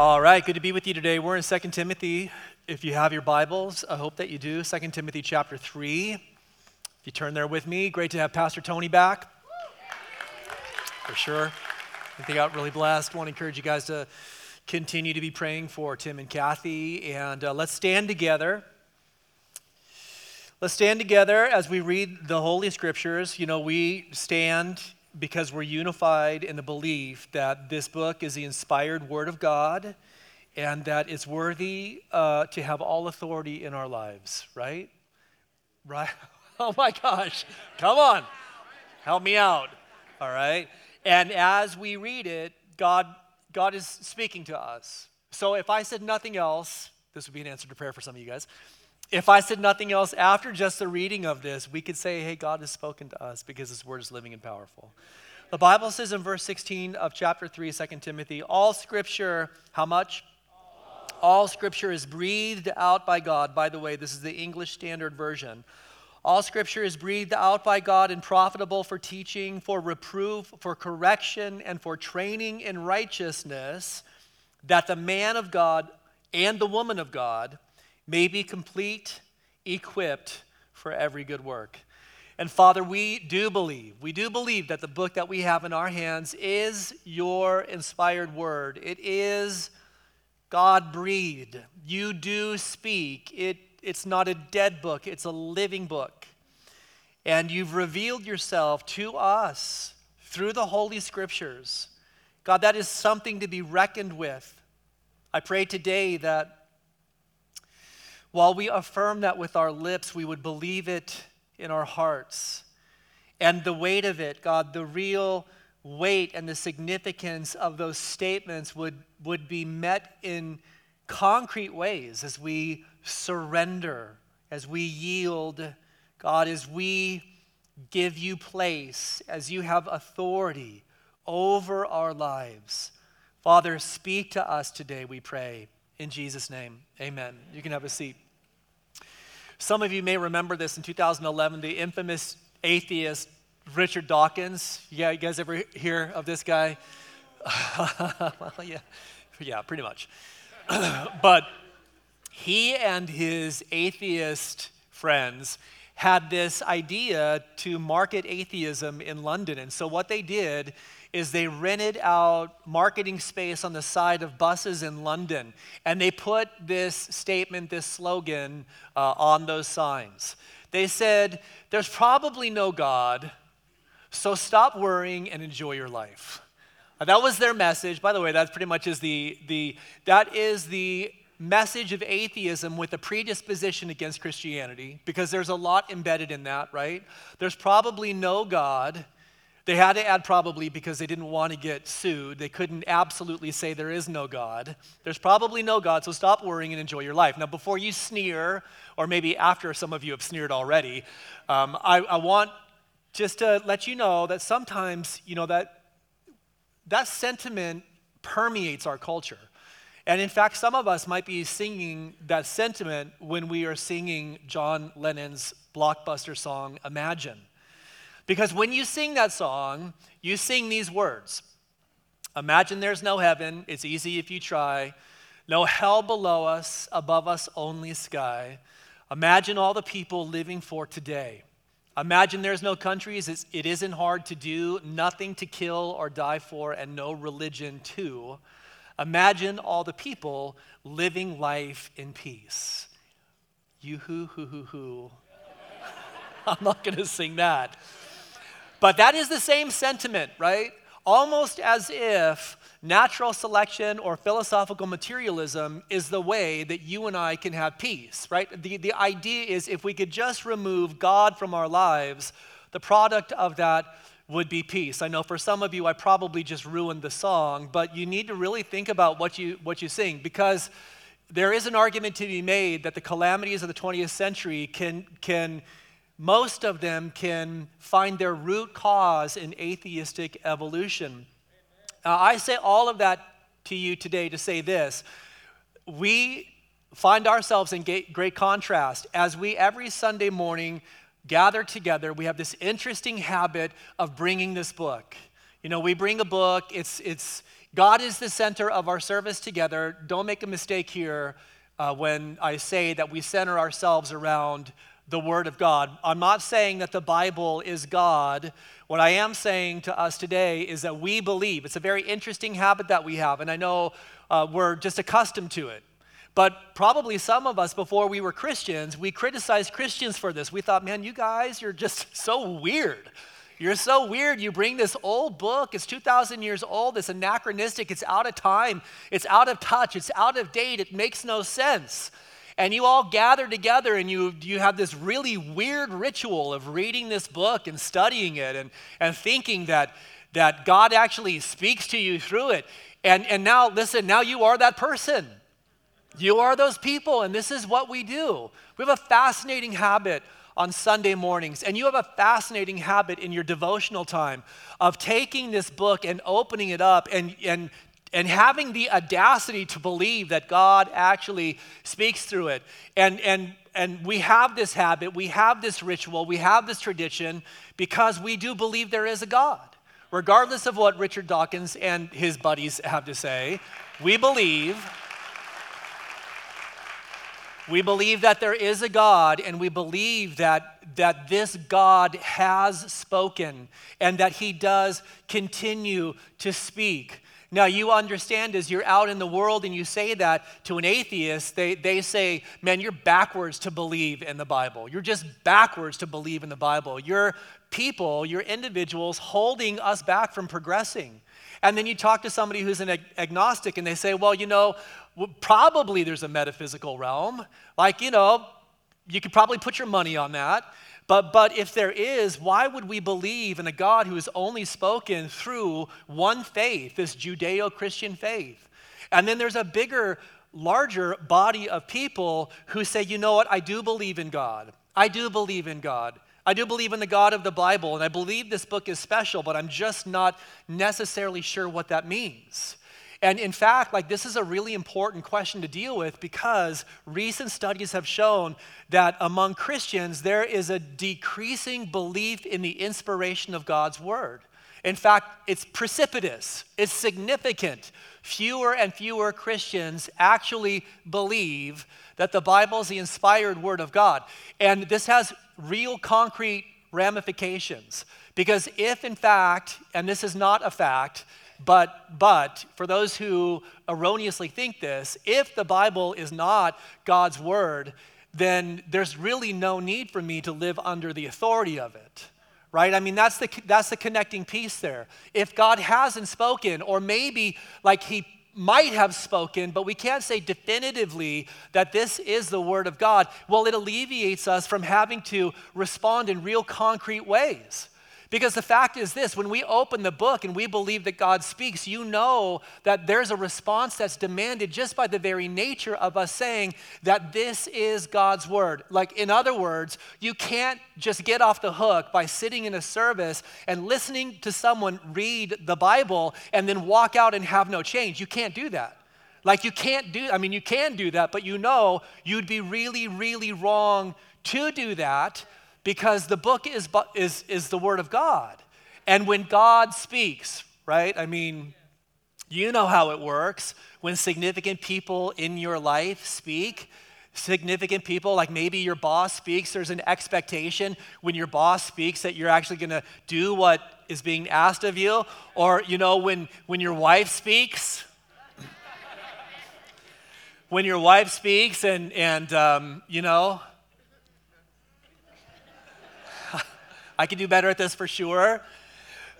All right, good to be with you today. We're in 2 Timothy. If you have your Bibles, I hope that you do. 2 Timothy chapter 3. If you turn there with me, great to have Pastor Tony back. For sure. I think they got really blessed. want to encourage you guys to continue to be praying for Tim and Kathy. And uh, let's stand together. Let's stand together as we read the Holy Scriptures. You know, we stand because we're unified in the belief that this book is the inspired Word of God and that it's worthy uh, to have all authority in our lives, right? Right? Oh my gosh, come on, help me out, all right? And as we read it, God, God is speaking to us. So if I said nothing else, this would be an answer to prayer for some of you guys. If I said nothing else after just the reading of this, we could say, hey, God has spoken to us because his word is living and powerful. The Bible says in verse 16 of chapter 3, 2 Timothy, all scripture, how much? All scripture is breathed out by God. By the way, this is the English Standard Version. All scripture is breathed out by God and profitable for teaching, for reproof, for correction, and for training in righteousness, that the man of God and the woman of God may be complete, equipped for every good work. And Father, we do believe, we do believe that the book that we have in our hands is your inspired word. It is God breathed. You do speak. It, it's not a dead book, it's a living book. And you've revealed yourself to us through the Holy Scriptures. God, that is something to be reckoned with. I pray today that while we affirm that with our lips, we would believe it in our hearts. And the weight of it, God, the real weight and the significance of those statements would, would be met in concrete ways as we surrender, as we yield, God, as we give you place, as you have authority over our lives. Father, speak to us today, we pray. In Jesus' name, amen. You can have a seat. Some of you may remember this in 2011, the infamous atheist Richard Dawkins. Yeah, you guys ever hear of this guy? well, yeah, yeah, pretty much. but he and his atheist friends had this idea to market atheism in London. And so what they did is they rented out marketing space on the side of buses in London, and they put this statement, this slogan uh, on those signs. They said, There's probably no God, so stop worrying and enjoy your life. Uh, that was their message. By the way, that pretty much is the, the that is the message of atheism with a predisposition against Christianity, because there's a lot embedded in that, right? There's probably no God they had to add probably because they didn't want to get sued. They couldn't absolutely say there is no God. There's probably no God, so stop worrying and enjoy your life. Now, before you sneer, or maybe after some of you have sneered already, um, I, I want just to let you know that sometimes, you know, that that sentiment permeates our culture. And in fact, some of us might be singing that sentiment when we are singing John Lennon's blockbuster song, Imagine. Because when you sing that song, you sing these words Imagine there's no heaven, it's easy if you try. No hell below us, above us only sky. Imagine all the people living for today. Imagine there's no countries, it's, it isn't hard to do, nothing to kill or die for, and no religion too. Imagine all the people living life in peace. You hoo hoo hoo hoo. I'm not going to sing that. But that is the same sentiment, right? Almost as if natural selection or philosophical materialism is the way that you and I can have peace, right? The, the idea is if we could just remove God from our lives, the product of that would be peace. I know for some of you, I probably just ruined the song, but you need to really think about what you, what you sing because there is an argument to be made that the calamities of the 20th century can, can most of them can find their root cause in atheistic evolution. I say all of that to you today to say this. We find ourselves in great contrast as we every Sunday morning gather together. We have this interesting habit of bringing this book. You know, we bring a book, it's, it's, God is the center of our service together. Don't make a mistake here uh, when I say that we center ourselves around the Word of God. I'm not saying that the Bible is God. What I am saying to us today is that we believe. It's a very interesting habit that we have, and I know uh, we're just accustomed to it. But probably some of us, before we were Christians, we criticized Christians for this. We thought, man, you guys, you're just so weird. You're so weird. You bring this old book, it's 2,000 years old, it's anachronistic, it's out of time, it's out of touch, it's out of date, it makes no sense. And you all gather together and you, you have this really weird ritual of reading this book and studying it and, and thinking that, that God actually speaks to you through it. And, and now, listen, now you are that person. You are those people, and this is what we do. We have a fascinating habit on Sunday mornings, and you have a fascinating habit in your devotional time of taking this book and opening it up and, and, and having the audacity to believe that God actually speaks through it. And, and, and we have this habit, we have this ritual, we have this tradition because we do believe there is a God. Regardless of what Richard Dawkins and his buddies have to say, we believe we believe that there is a God, and we believe that, that this God has spoken and that he does continue to speak. Now, you understand as you're out in the world and you say that to an atheist, they, they say, Man, you're backwards to believe in the Bible. You're just backwards to believe in the Bible. You're people, you're individuals holding us back from progressing. And then you talk to somebody who's an ag- agnostic and they say, Well, you know, well, probably there's a metaphysical realm. Like, you know, you could probably put your money on that. But, but if there is, why would we believe in a God who is only spoken through one faith, this Judeo Christian faith? And then there's a bigger, larger body of people who say, you know what, I do believe in God. I do believe in God. I do believe in the God of the Bible, and I believe this book is special, but I'm just not necessarily sure what that means. And in fact, like this is a really important question to deal with because recent studies have shown that among Christians there is a decreasing belief in the inspiration of God's word. In fact, it's precipitous, it's significant. Fewer and fewer Christians actually believe that the Bible is the inspired word of God. And this has real concrete ramifications. Because if, in fact, and this is not a fact, but, but for those who erroneously think this, if the Bible is not God's word, then there's really no need for me to live under the authority of it. Right? I mean, that's the, that's the connecting piece there. If God hasn't spoken, or maybe like he might have spoken, but we can't say definitively that this is the Word of God, well, it alleviates us from having to respond in real concrete ways. Because the fact is this when we open the book and we believe that God speaks, you know that there's a response that's demanded just by the very nature of us saying that this is God's word. Like, in other words, you can't just get off the hook by sitting in a service and listening to someone read the Bible and then walk out and have no change. You can't do that. Like, you can't do, I mean, you can do that, but you know you'd be really, really wrong to do that because the book is, is, is the Word of God. And when God speaks, right? I mean, you know how it works. When significant people in your life speak, significant people, like maybe your boss speaks, there's an expectation when your boss speaks that you're actually going to do what is being asked of you. Or, you know, when, when your wife speaks, when your wife speaks and, and um, you know, I can do better at this for sure.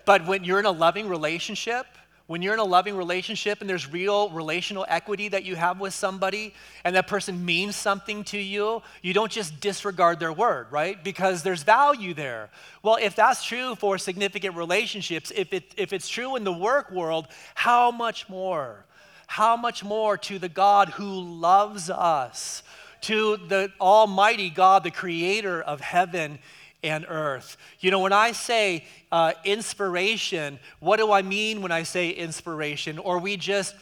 But when you're in a loving relationship, when you're in a loving relationship and there's real relational equity that you have with somebody and that person means something to you, you don't just disregard their word, right? Because there's value there. Well, if that's true for significant relationships, if, it, if it's true in the work world, how much more? How much more to the God who loves us, to the Almighty God, the creator of heaven and earth. You know, when I say uh, inspiration, what do I mean when I say inspiration? Or we just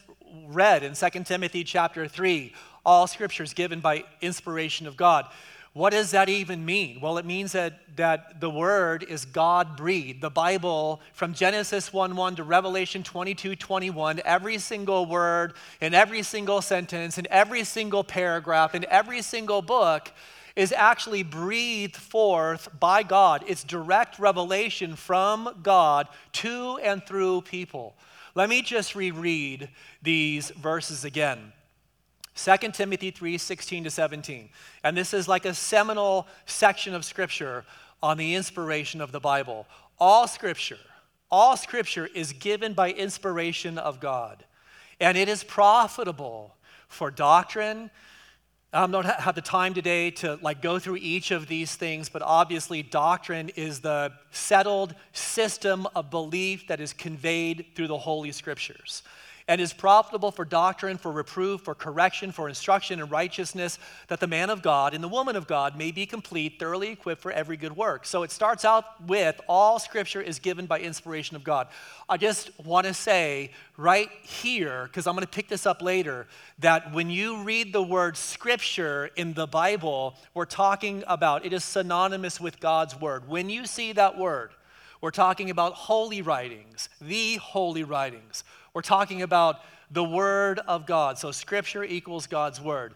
read in 2 Timothy chapter 3, all scripture is given by inspiration of God. what does that even mean? Well, it means that, that the word is God breathed. The Bible, from Genesis 1 1 to Revelation 22 21, every single word in every single sentence, in every single paragraph, in every single book is actually breathed forth by God. It's direct revelation from God to and through people. Let me just reread these verses again. 2 Timothy 3 16 to 17. And this is like a seminal section of Scripture on the inspiration of the Bible. All Scripture, all Scripture is given by inspiration of God, and it is profitable for doctrine. Um, I don't have the time today to like go through each of these things, but obviously doctrine is the settled system of belief that is conveyed through the Holy Scriptures and is profitable for doctrine, for reproof, for correction, for instruction in righteousness, that the man of God and the woman of God may be complete, thoroughly equipped for every good work. So it starts out with all scripture is given by inspiration of God. I just want to say right here, because I'm going to pick this up later, that when you read the word scripture in the Bible, we're talking about it is synonymous with God's word. When you see that word, we're talking about holy writings, the holy writings. We're talking about the Word of God. So, Scripture equals God's Word.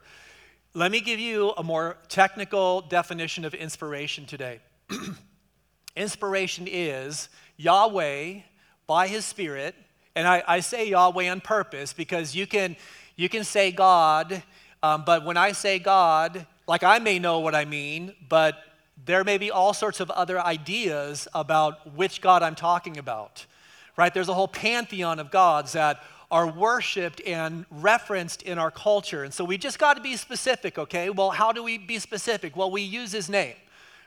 Let me give you a more technical definition of inspiration today. inspiration is Yahweh by His Spirit, and I, I, say Yahweh on purpose because you can, you can say God, um, but when I say God, like I may know what I mean, but there may be all sorts of other ideas about which God I'm talking about right? There's a whole pantheon of gods that are worshiped and referenced in our culture. And so we just got to be specific, okay? Well, how do we be specific? Well, we use his name.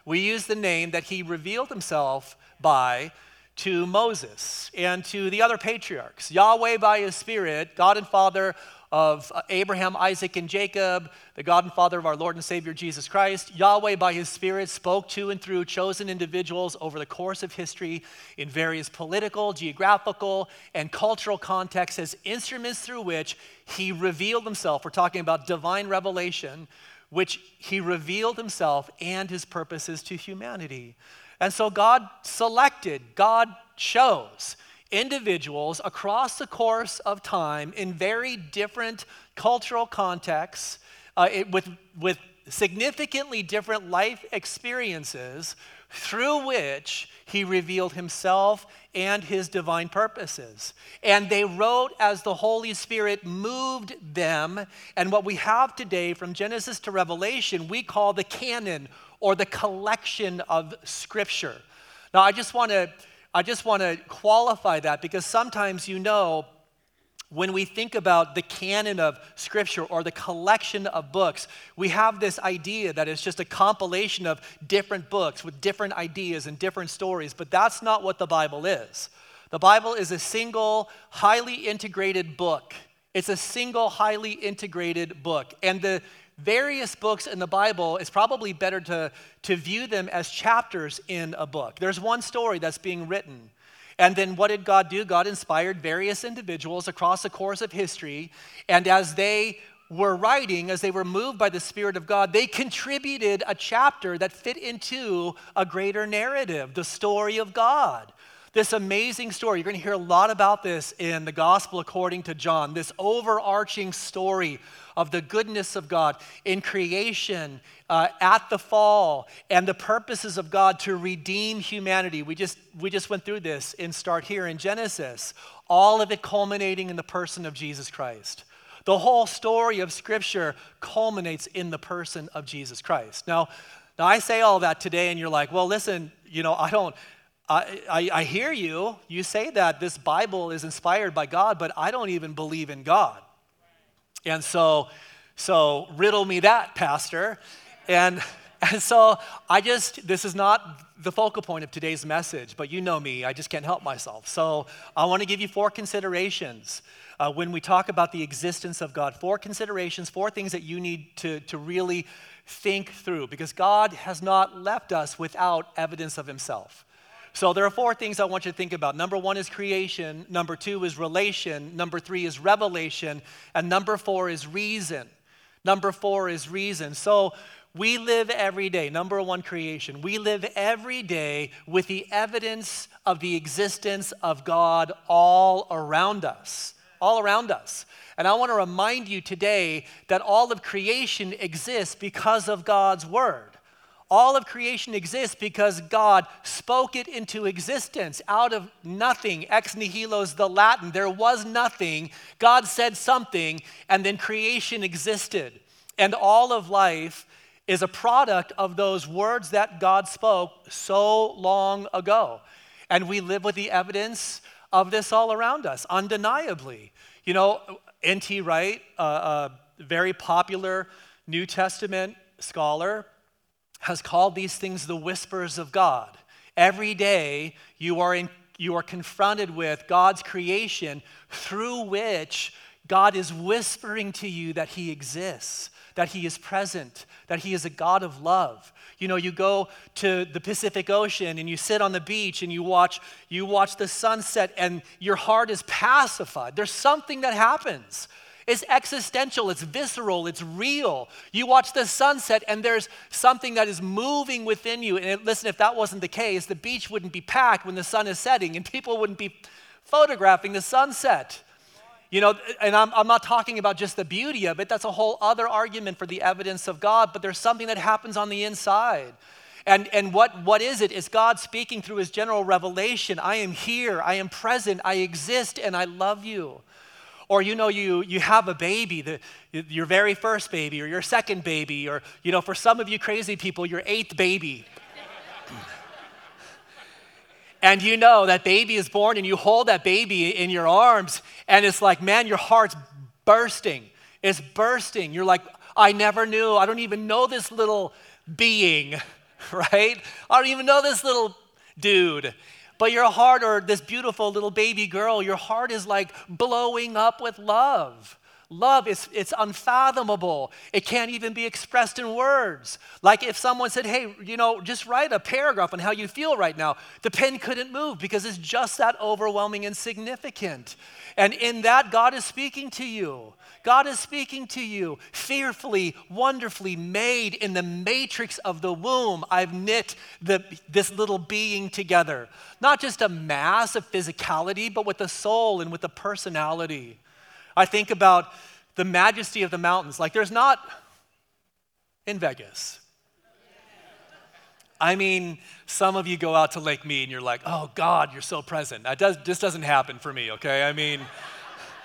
We use the name that he revealed himself by to Moses and to the other patriarchs. Yahweh by his Spirit, God and Father of uh, Abraham, Isaac, and Jacob, the God and Father of our Lord and Savior Jesus Christ. Yahweh, by his Spirit, spoke to and through chosen individuals over the course of history in various political, geographical, and cultural contexts as instruments through which he revealed himself. We're talking about divine revelation, which he revealed himself and his purposes to humanity. And so God selected, God chose individuals across the course of time in very different cultural contexts uh, it, with, with significantly different life experiences through which he revealed himself and his divine purposes. And they wrote as the Holy Spirit moved them. And what we have today from Genesis to Revelation, we call the canon or the collection of Scripture. Now, I just want to I just want to qualify that because sometimes you know when we think about the canon of Scripture or the collection of books, we have this idea that it's just a compilation of different books with different ideas and different stories, but that's not what the Bible is. The Bible is a single, highly integrated book. It's a single, highly integrated book. And the various books in the Bible, it's probably better to, to view them as chapters in a book. There's one story that's being written. And then what did God do? God inspired various individuals across the course of history. And as they were writing, as they were moved by the Spirit of God, they contributed a chapter that fit into a greater narrative, the story of God. This amazing story, you're going to hear a lot about this in the Gospel according to John, this overarching story of the goodness of God in creation, uh, at the fall, and the purposes of God to redeem humanity. We just, we just went through this in Start Here in Genesis, all of it culminating in the person of Jesus Christ. The whole story of Scripture culminates in the person of Jesus Christ. Now, now I say all that today, and you're like, well, listen, you know, I don't. I, I, hear you. You say that this Bible is inspired by God, but I don't even believe in God. And so, so riddle me that, Pastor. And, and so I just, this is not the focal point of today's message, but you know me, I just can't help myself. So I want to give you four considerations uh, when we talk about the existence of God. Four considerations, four things that you need to, to really think through, because God has not left us without evidence of Himself. So there are four things I want you to think about. Number one is creation, number two is relation, number three is revelation, and number four is reason. Number four is reason. So We live every day, number one creation, we live every day with the evidence of the existence of God all around us. All around us. And I want to remind you today that all of creation exists because of God's word. All of creation exists because God spoke it into existence out of nothing. Ex nihilo is the Latin. There was nothing. God said something, and then creation existed. And all of life is a product of those words that God spoke so long ago. And we live with the evidence of this all around us, undeniably. You know, N.T. Wright, a very popular New Testament scholar, has called these things the whispers of God. Every day you are, in, you are confronted with God's creation through which God is whispering to you that He exists, that He is present, that He is a God of love. You know, you go to the Pacific Ocean and you sit on the beach and you watch, you watch the sunset and your heart is pacified. There's something that happens. It's existential, it's visceral, it's real. You watch the sunset and there's something that is moving within you. And listen, if that wasn't the case, the beach wouldn't be packed when the sun is setting and people wouldn't be photographing the sunset. You know, and I'm, I'm not talking about just the beauty of it, that's a whole other argument for the evidence of God, but there's something that happens on the inside. And, and what, what is it? Is God speaking through his general revelation. I am here, I am present, I exist, and I love you. Or you know, you, you have a baby, the, your very first baby, or your second baby, or you know, for some of you crazy people, your eighth baby. and you know that baby is born and you hold that baby in your arms and it's like man your heart's bursting. It's bursting. You're like i never knew. I don't even know this little being right? I don't even know this little dude but your heart or this beautiful little baby girl your heart is like blowing up with love Love is it's unfathomable. It can't even be expressed in words. Like if someone said, "Hey, you know, just write a paragraph on how you feel right now." The pen couldn't move because it's just that overwhelming and significant. And in that God is speaking to you. God is speaking to you, fearfully, wonderfully made in the matrix of the womb. I've knit the, this little being together. Not just a mass of physicality, but with a soul and with a personality. I think about the majesty of the mountains. Like, there's not in Vegas. I mean, some of you go out to Lake Mead and you're like, oh, God, you're so present. That does, this doesn't happen for me, okay? I mean,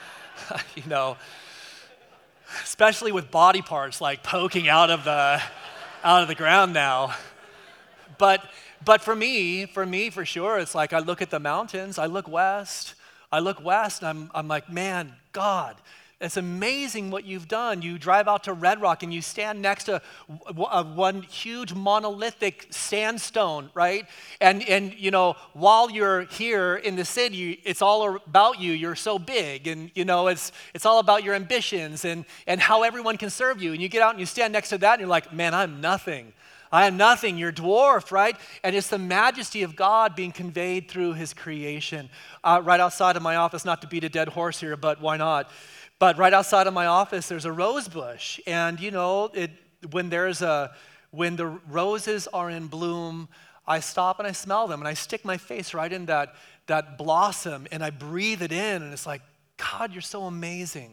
you know, especially with body parts like poking out of the, out of the ground now. But, but for me, for me, for sure, it's like I look at the mountains, I look west, I look west and I'm, I'm like, man, God, it's amazing what you've done. You drive out to Red Rock and you stand next to one huge monolithic sandstone, right? And, and, you know, while you're here in the city, it's all about you. You're so big. And, you know, it's, it's all about your ambitions and, and how everyone can serve you. And you get out and you stand next to that and you're like, man, I'm nothing. I am nothing. You're dwarfed, right? And it's the majesty of God being conveyed through his creation. Uh, right outside of my office, not to beat a dead horse here, but why not? But right outside of my office, there's a rose bush. And, you know, it, when there's a, when the roses are in bloom, I stop and I smell them and I stick my face right in that, that blossom and I breathe it in. And it's like, God, you're so amazing.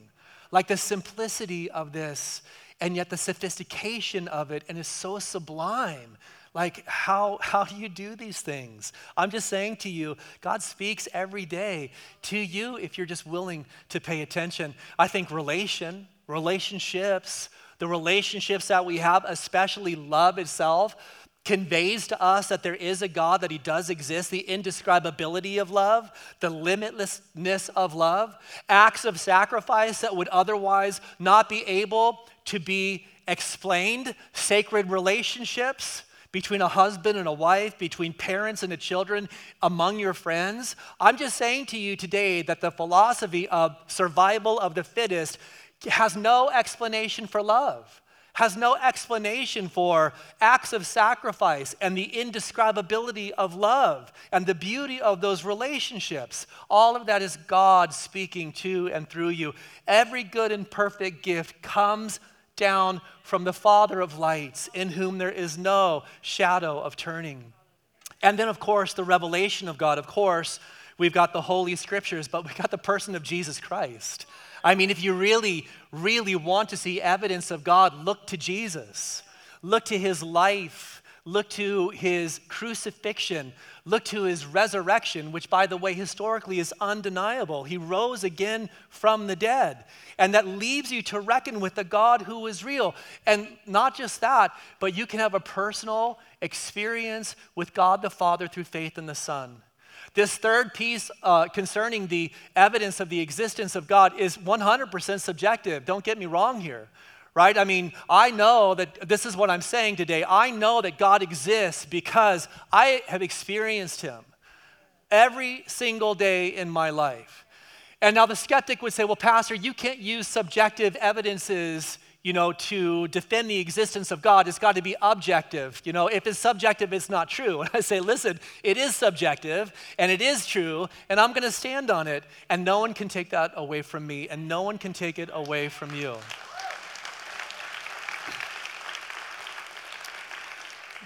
Like the simplicity of this and yet the sophistication of it and it's so sublime like how how do you do these things? I'm just saying to you god speaks every day to you if you're just willing to pay attention. I think relation relationships the relationships that we have especially love itself conveys to us that there is a God, that He does exist, the indescribability of love, the limitlessness of love, acts of sacrifice that would otherwise not be able to be explained, sacred relationships between a husband and a wife, between parents and the children, among your friends. I'm just saying to you today that the philosophy of survival of the fittest has no explanation for love has no explanation for acts of sacrifice and the indescribability of love and the beauty of those relationships. All of that is God speaking to and through you. Every good and perfect gift comes down from the Father of lights, in whom there is no shadow of turning. And then, of course, the revelation of God. Of course, we've got the Holy Scriptures, but we've got the person of Jesus Christ. I mean, if you really, really want to see evidence of God, look to Jesus. Look to his life. Look to his crucifixion. Look to his resurrection, which, by the way, historically is undeniable. He rose again from the dead. And that leaves you to reckon with the God who is real. And not just that, but you can have a personal experience with God the Father through faith in the Son. This third piece uh, concerning the evidence of the existence of God is 100% subjective. Don't get me wrong here, right? I mean, I know that this is what I'm saying today. I know that God exists because I have experienced Him every single day in my life. And now the skeptic would say, well, Pastor, you can't use subjective evidences you know, to defend the existence of God, it's got to be objective. You know, if it's subjective, it's not true. And I say, listen, it is subjective and it is true, and I'm going to stand on it, and no one can take that away from me, and no one can take it away from you.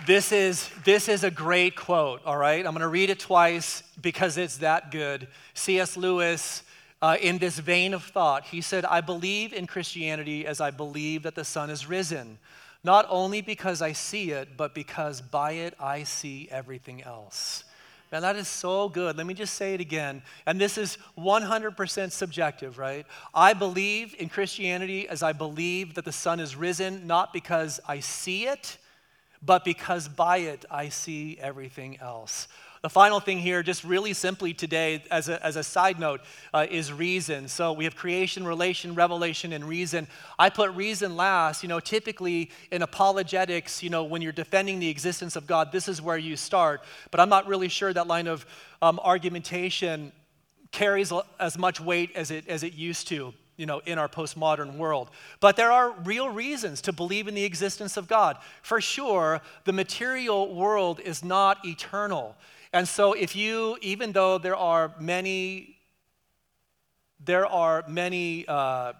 This is, this is a great quote, all right? I'm going to read it twice because it's that good. C.S. Lewis uh, in this vein of thought. He said, I believe in Christianity as I believe that the sun is risen, not only because I see it, but because by it I see everything else. Man, that is so good. Let me just say it again. And this is 100% subjective, right? I believe in Christianity as I believe that the sun is risen, not because I see it, but because by it I see everything else. The final thing here, just really simply today, as a, as a side note, uh, is reason. So we have creation, relation, revelation, and reason. I put reason last. You know, typically in apologetics, you know, when you're defending the existence of God, this is where you start. But I'm not really sure that line of um, argumentation carries as much weight as it, as it used to you know, in our postmodern world. But there are real reasons to believe in the existence of God. For sure, the material world is not eternal. And so, if you, even though there are many, there are many, uh,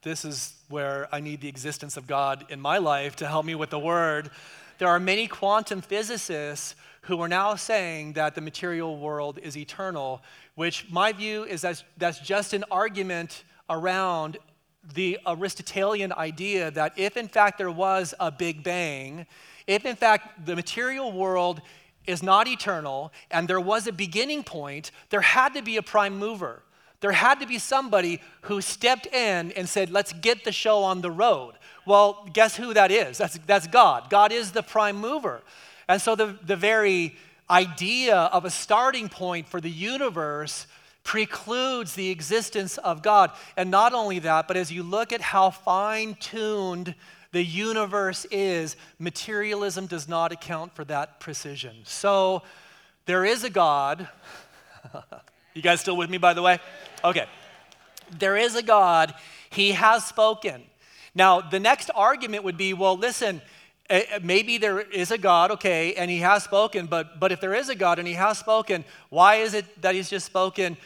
this is where I need the existence of God in my life to help me with the word. There are many quantum physicists who are now saying that the material world is eternal, which my view is that that's just an argument around the Aristotelian idea that if in fact there was a Big Bang, if in fact the material world is not eternal and there was a beginning point, there had to be a prime mover. There had to be somebody who stepped in and said, let's get the show on the road. Well, guess who that is? That's, that's God. God is the prime mover. And so the, the very idea of a starting point for the universe precludes the existence of God. And not only that, but as you look at how fine tuned the universe is, materialism does not account for that precision. So there is a God. you guys still with me, by the way? Okay. There is a God. He has spoken. Now, the next argument would be well, listen, maybe there is a God, okay, and he has spoken, but, but if there is a God and he has spoken, why is it that he's just spoken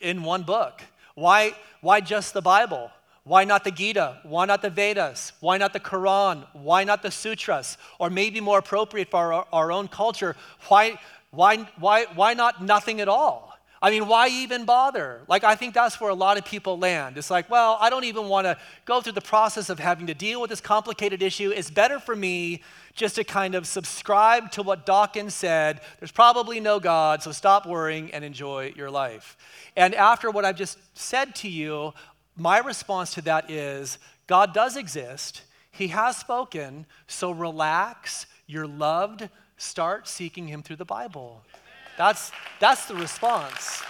in one book? Why, why just the Bible? Why not the Gita? Why not the Vedas? Why not the Quran? Why not the sutras? Or maybe more appropriate for our, our own culture, why, why, why, why not nothing at all? I mean, why even bother? Like, I think that's where a lot of people land. It's like, well, I don't even want to go through the process of having to deal with this complicated issue. It's better for me just to kind of subscribe to what Dawkins said. There's probably no God, so stop worrying and enjoy your life. And after what I've just said to you, my response to that is God does exist, He has spoken, so relax, you're loved, start seeking Him through the Bible. That's, that's the response.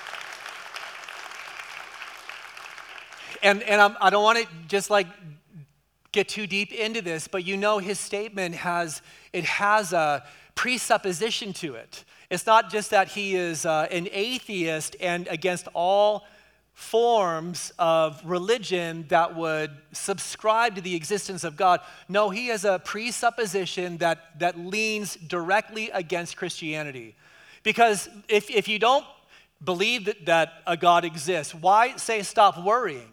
And, and I'm, I do not want to just like get too deep into this, but you know his statement has, it has a presupposition to it. It's not just that he is uh, an atheist and against all forms of religion that would subscribe to the existence of God. No, he has a presupposition that, that leans directly against Christianity. Because if, if you don't believe that, that a God exists, why say stop worrying?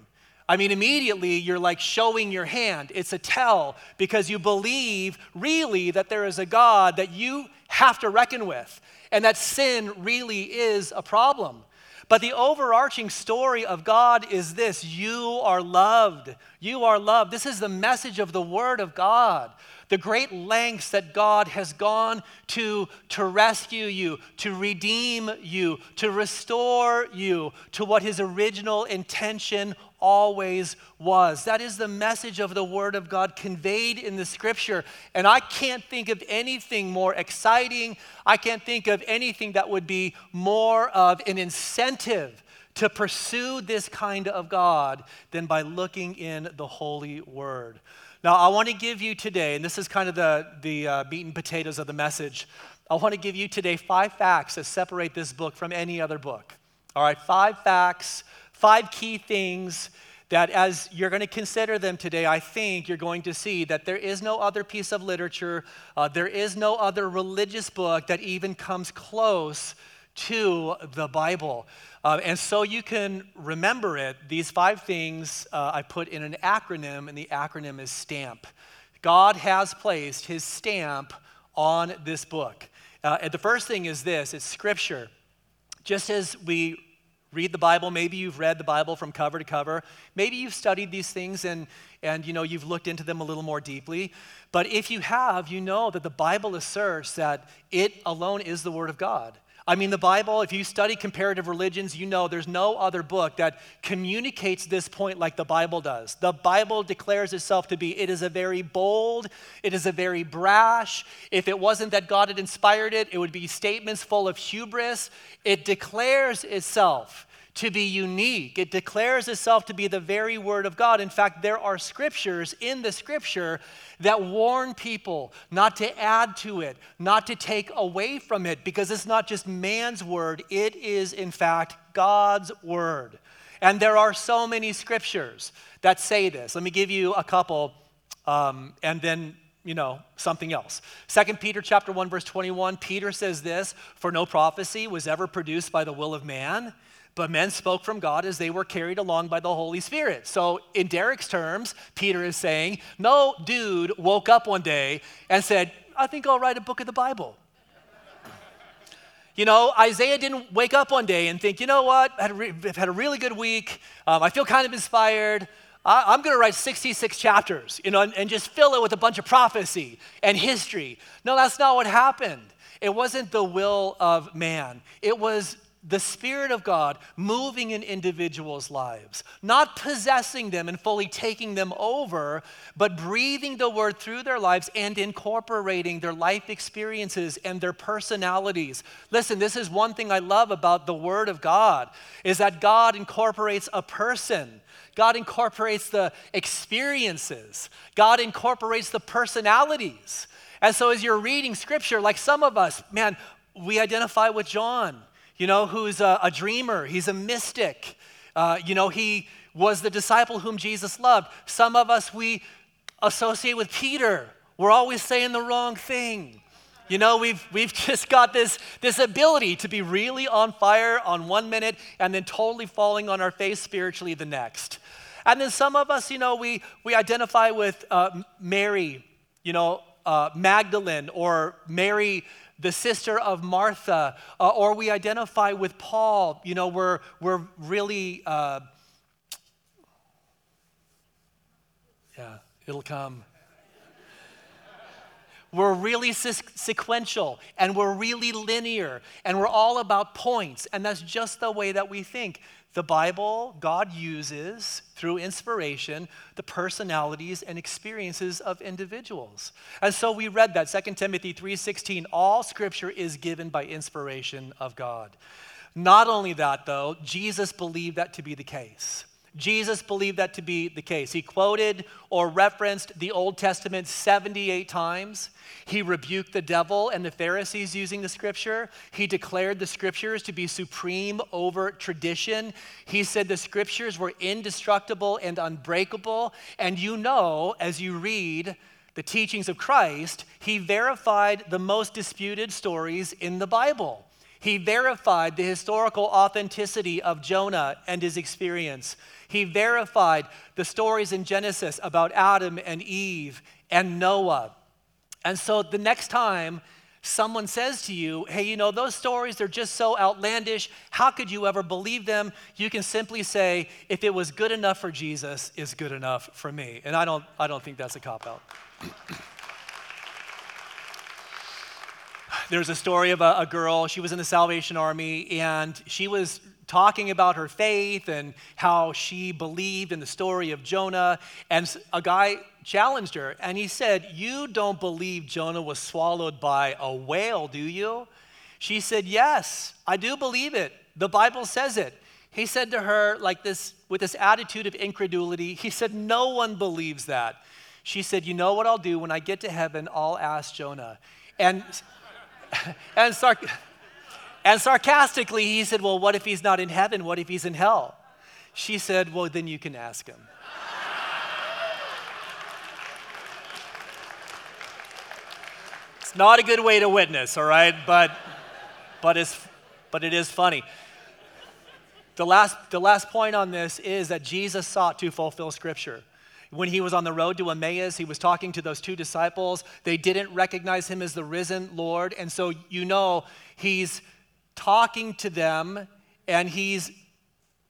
I mean, immediately you're like showing your hand. It's a tell because you believe really that there is a God that you have to reckon with and that sin really is a problem. But the overarching story of God is this you are loved. You are loved. This is the message of the Word of God. The great lengths that God has gone to to rescue you, to redeem you, to restore you to what His original intention always was. That is the message of the Word of God conveyed in the Scripture. And I can't think of anything more exciting. I can't think of anything that would be more of an incentive to pursue this kind of God than by looking in the Holy Word. Now, I want to give you today, and this is kind of the, the uh, meat and potatoes of the message. I want to give you today five facts that separate this book from any other book. All right, five facts Five key things that, as you're going to consider them today, I think you're going to see that there is no other piece of literature, uh, there is no other religious book that even comes close to the Bible. Uh, and so you can remember it. These five things uh, I put in an acronym, and the acronym is STAMP. God has placed his stamp on this book. Uh, and the first thing is this it's scripture. Just as we read the Bible. Maybe you've read the Bible from cover to cover. Maybe you've studied these things and, and you know, you've looked into them a little more deeply. But if you have, you know that the Bible asserts that it alone is the Word of God. I mean, the Bible, if you study comparative religions, you know there's no other book that communicates this point like the Bible does. The Bible declares itself to be, it is a very bold, it is a very brash. If it wasn't that God had inspired it, it would be statements full of hubris. It declares itself to be unique. It declares itself to be the very word of God. In fact, there are scriptures in the scripture that warn people not to add to it, not to take away from it, because it's not just man's word, it is, in fact, God's word. And there are so many scriptures that say this. Let me give you a couple, um, and then you know something else Second peter chapter 1 verse 21 peter says this for no prophecy was ever produced by the will of man but men spoke from God as they were carried along by the Holy Spirit. So, in Derek's terms, Peter is saying, no dude woke up one day and said, I think I'll write a book of the Bible. You know, Isaiah didn't wake up one day and think, you know what, I've had a, re- had a really good week. Um, I feel kind of inspired. I, am going to write 66 chapters, you know, and, and just fill it with a bunch of prophecy and history. No, that's not what happened. It wasn't the will of man. It was the Spirit of God moving in individuals' lives, not possessing them and fully taking them over, but breathing the word through their lives and incorporating their life experiences and their personalities. Listen, this is one thing I love about the word of God is that God incorporates a person. God incorporates the experiences. God incorporates the personalities. And so as you're reading scripture, like some of us, man, we identify with John you know, who's a, a dreamer, he's a mystic. Uh, you know, he was the disciple whom Jesus loved. Some of us, we associate with Peter. We're always saying the wrong thing. You know, we've, we've just got this, this ability to be really on fire on one minute and then totally falling on our face spiritually the next. And then some of us, you know, we, we identify with uh, Mary, you know, uh, Magdalene or Mary the sister of Martha, uh, or we identify with Paul. You know, we're, we're really, uh, yeah, it'll come. We're really sequential and we're really linear and we're all about points, and that's just the way that we think. The Bible, God uses through inspiration the personalities and experiences of individuals. And so we read that 2 Timothy 3:16 all scripture is given by inspiration of God. Not only that though, Jesus believed that to be the case. Jesus believed that to be the case. He quoted or referenced the Old Testament 78 times. He rebuked the devil and the Pharisees using the scripture. He declared the scriptures to be supreme over tradition. He said the scriptures were indestructible and unbreakable. And you know, as you read the teachings of Christ, he verified the most disputed stories in the Bible. He verified the historical authenticity of Jonah and his experience. He verified the stories in Genesis about Adam and Eve and Noah. And so the next time someone says to you, hey, you know, those stories, they're just so outlandish. How could you ever believe them? You can simply say, if it was good enough for Jesus, it's good enough for me. And I don't, I don't think that's a cop out. There's a story of a, a girl, she was in the Salvation Army, and she was talking about her faith and how she believed in the story of Jonah. And a guy challenged her and he said, You don't believe Jonah was swallowed by a whale, do you? She said, Yes, I do believe it. The Bible says it. He said to her, like this, with this attitude of incredulity, he said, No one believes that. She said, You know what I'll do? When I get to heaven, I'll ask Jonah. And, and sarc- and sarcastically, he said, Well, what if he's not in heaven? What if he's in hell? She said, Well, then you can ask him. it's not a good way to witness, all right? But, but, it's, but it is funny. The last, the last point on this is that Jesus sought to fulfill Scripture. When he was on the road to Emmaus, he was talking to those two disciples. They didn't recognize him as the risen Lord. And so you know he's talking to them and he's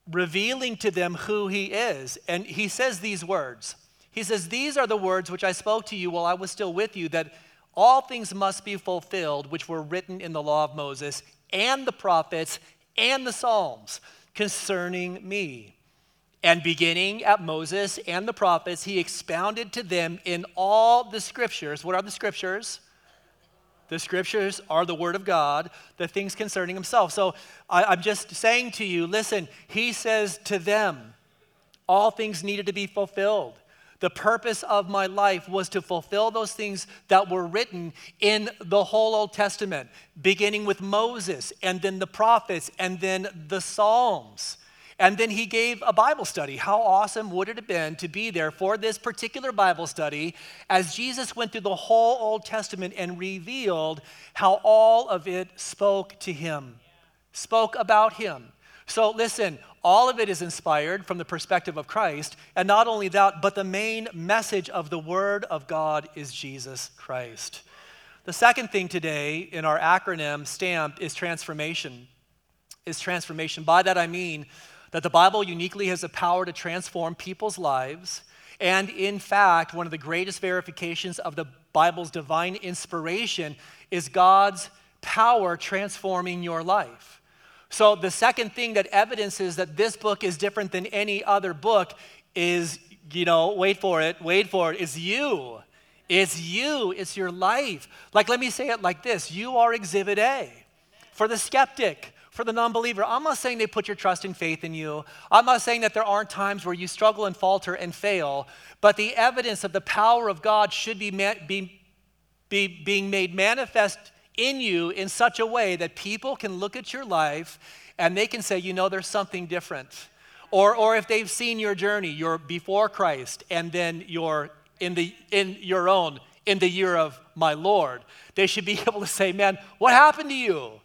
revealing to them who he is. And he says these words He says, These are the words which I spoke to you while I was still with you, that all things must be fulfilled which were written in the law of Moses and the prophets and the Psalms concerning me. And beginning at Moses and the prophets, he expounded to them in all the scriptures. What are the scriptures? The scriptures are the word of God, the things concerning himself. So I, am just saying to you listen, he says to them, all things needed to be fulfilled. The purpose of my life was to fulfill those things that were written in the whole Old Testament, beginning with Moses and then the prophets and then the Psalms. And then he gave a Bible study. How awesome would it have been to be there for this particular Bible study as Jesus went through the whole Old Testament and revealed how all of it spoke to him, spoke about him. So listen, all of it is inspired from the perspective of Christ. And not only that, but the main message of the Word of God is Jesus Christ. The second thing today in our acronym STAMP is transformation. Is transformation. By that I mean that the Bible uniquely has the power to transform people's lives. And in fact, one of the greatest verifications of the Bible's divine inspiration is God's power transforming your life. So, the second thing that evidences that this book is different than any other book is, you know, wait for it, wait for it, is you. It's you, it's your life. Like, let me say it like this you are exhibit A. For the skeptic, for the non believer. I'm not saying they put your trust and faith in you. I'm not saying that there aren't times where you struggle and falter and fail, but the evidence of the power of God should be, be, be being made manifest in you in such a way that people can look at your life and they can say, you know, there's something different. Or, or if they've seen your journey, you're before Christ, and then you're in, the, in your own, in the year of my Lord, they should be able to say, man, what happened to you?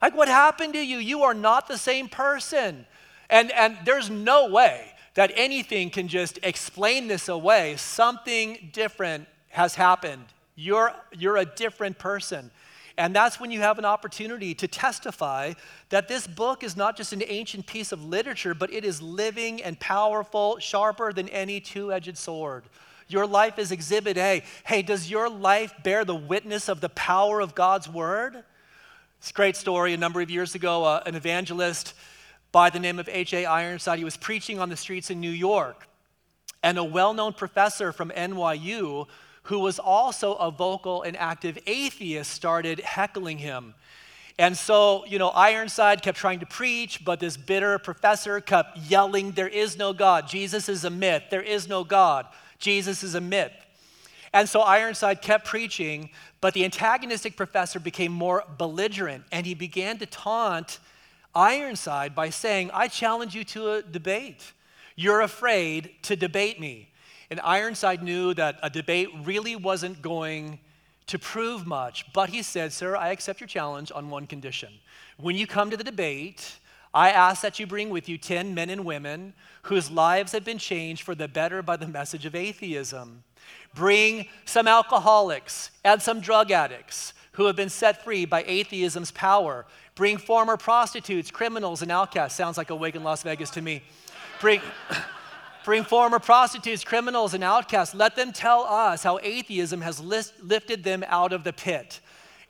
Like, what happened to you? You are not the same person. And, and there's no way that anything can just explain this away. Something different has happened. You're, you're a different person. And that's when you have an opportunity to testify that this book is not just an ancient piece of literature, but it is living and powerful, sharper than any two edged sword. Your life is exhibit A. Hey, does your life bear the witness of the power of God's word? It's a great story. A number of years ago, uh, an evangelist by the name of H.A. Ironside, he was preaching on the streets in New York. And a well known professor from NYU, who was also a vocal and active atheist, started heckling him. And so, you know, Ironside kept trying to preach, but this bitter professor kept yelling, There is no God. Jesus is a myth. There is no God. Jesus is a myth. And so Ironside kept preaching, but the antagonistic professor became more belligerent and he began to taunt Ironside by saying, I challenge you to a debate. You're afraid to debate me. And Ironside knew that a debate really wasn't going to prove much. But he said, Sir, I accept your challenge on one condition. When you come to the debate, I ask that you bring with you 10 men and women whose lives have been changed for the better by the message of atheism. Bring some alcoholics and some drug addicts who have been set free by atheism's power. Bring former prostitutes, criminals, and outcasts. Sounds like a wake in Las Vegas to me. Bring. Bring former prostitutes, criminals, and outcasts. Let them tell us how atheism has lifted them out of the pit.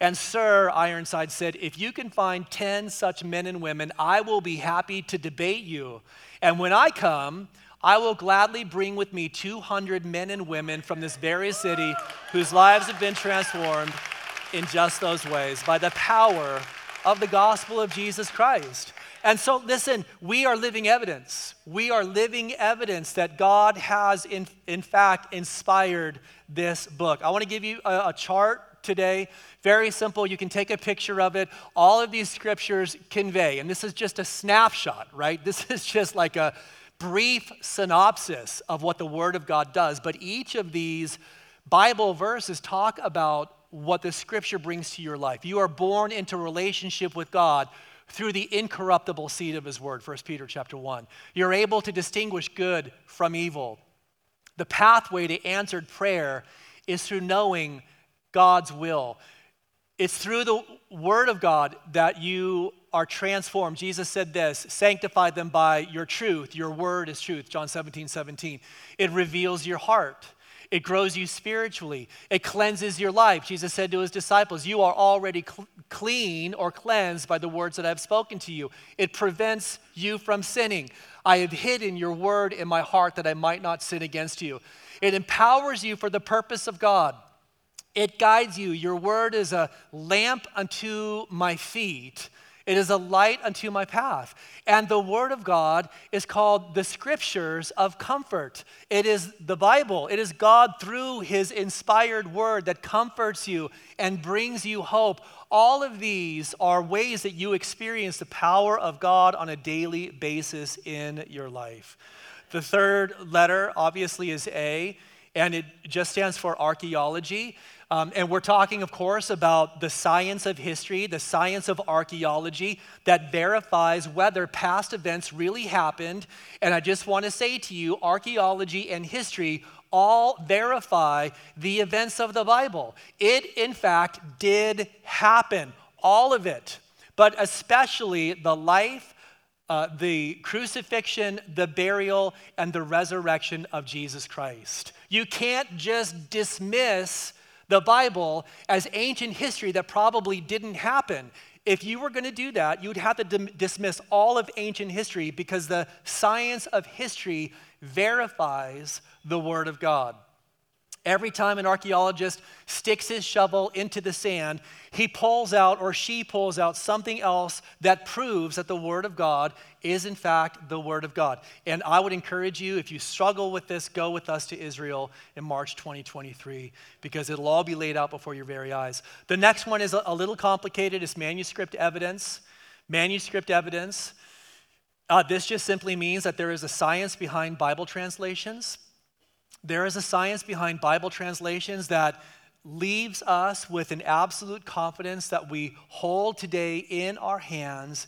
And Sir Ironside said, If you can find 10 such men and women, I will be happy to debate you. And when I come, I will gladly bring with me 200 men and women from this very city whose lives have been transformed in just those ways by the power of the gospel of Jesus Christ. And so, listen, we are living evidence. We are living evidence that God has, in, in fact, inspired this book. I want to give you a, a chart today. Very simple. You can take a picture of it. All of these scriptures convey, and this is just a snapshot, right? This is just like a brief synopsis of what the Word of God does. But each of these Bible verses talk about what the scripture brings to your life. You are born into relationship with God through the incorruptible seed of his word 1 peter chapter 1 you're able to distinguish good from evil the pathway to answered prayer is through knowing god's will it's through the word of god that you are transformed jesus said this sanctify them by your truth your word is truth john 17 17 it reveals your heart it grows you spiritually. It cleanses your life. Jesus said to his disciples, You are already cl- clean or cleansed by the words that I've spoken to you. It prevents you from sinning. I have hidden your word in my heart that I might not sin against you. It empowers you for the purpose of God. It guides you. Your word is a lamp unto my feet it is a light unto my path. And the Word of God is called the Scriptures of Comfort. It is the Bible. It is God through His inspired Word that comforts you and brings you hope. All of these are ways that you experience the power of God on a daily basis in your life. The third letter, obviously, is A, and it just stands for archaeology. Um, and we're talking, of course, about the science of history, the science of archaeology that verifies whether past events really happened. And I just want to say to you, archaeology and history all verify the events of the Bible. It, in fact, did happen, all of it, but especially the life, uh, the crucifixion, the burial, and the resurrection of Jesus Christ. You can't just dismiss the Bible as ancient history that probably didn't happen. If you were going to do that, you would have to dim- dismiss all of ancient history because the science of history verifies the Word of God. Every time an archaeologist sticks his shovel into the sand, he pulls out or she pulls out something else that proves that the Word of God is, in fact, the Word of God. And I would encourage you, if you struggle with this, go with us to Israel in March 2023 because it'll all be laid out before your very eyes. The next one is a little complicated it's manuscript evidence. Manuscript evidence. Uh, this just simply means that there is a science behind Bible translations. There is a science behind Bible translations that leaves us with an absolute confidence that we hold today in our hands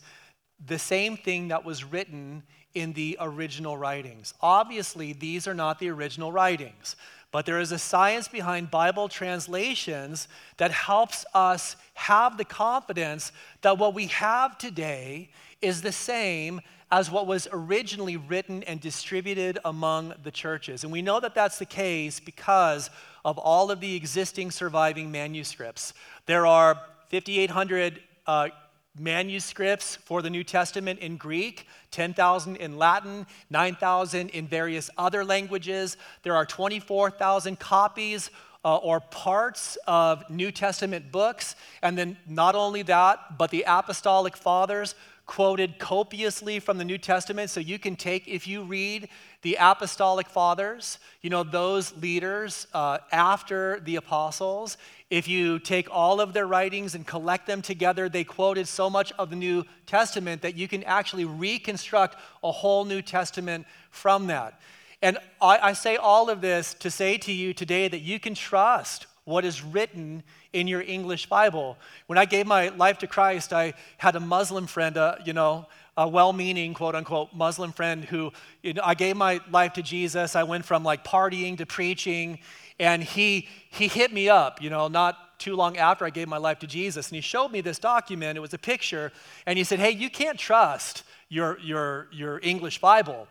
the same thing that was written in the original writings. Obviously, these are not the original writings, but there is a science behind Bible translations that helps us have the confidence that what we have today is the same as what was originally written and distributed among the churches. And we know that that's the case because of all of the existing surviving manuscripts. There are 5,800 uh, manuscripts for the New Testament in Greek, 10,000 in Latin, 9,000 in various other languages. There are 24,000 copies uh, or parts of New Testament books. And then not only that, but the apostolic fathers quoted copiously from the New Testament. So you can take, if you read the apostolic fathers, you know, those leaders uh, after the apostles, if you take all of their writings and collect them together, they quoted so much of the New Testament that you can actually reconstruct a whole New Testament from that. And I, I say all of this to say to you today that you can trust what is written in your English Bible. When I gave my life to Christ, I had a Muslim friend, uh, you know, a well-meaning quote unquote muslim friend who you know, i gave my life to jesus. I went from like partying to preaching and he he hit me up you know not too long after i gave my life to jesus. And he showed me this document. It was a picture. And he said hey you can't trust your your your english bible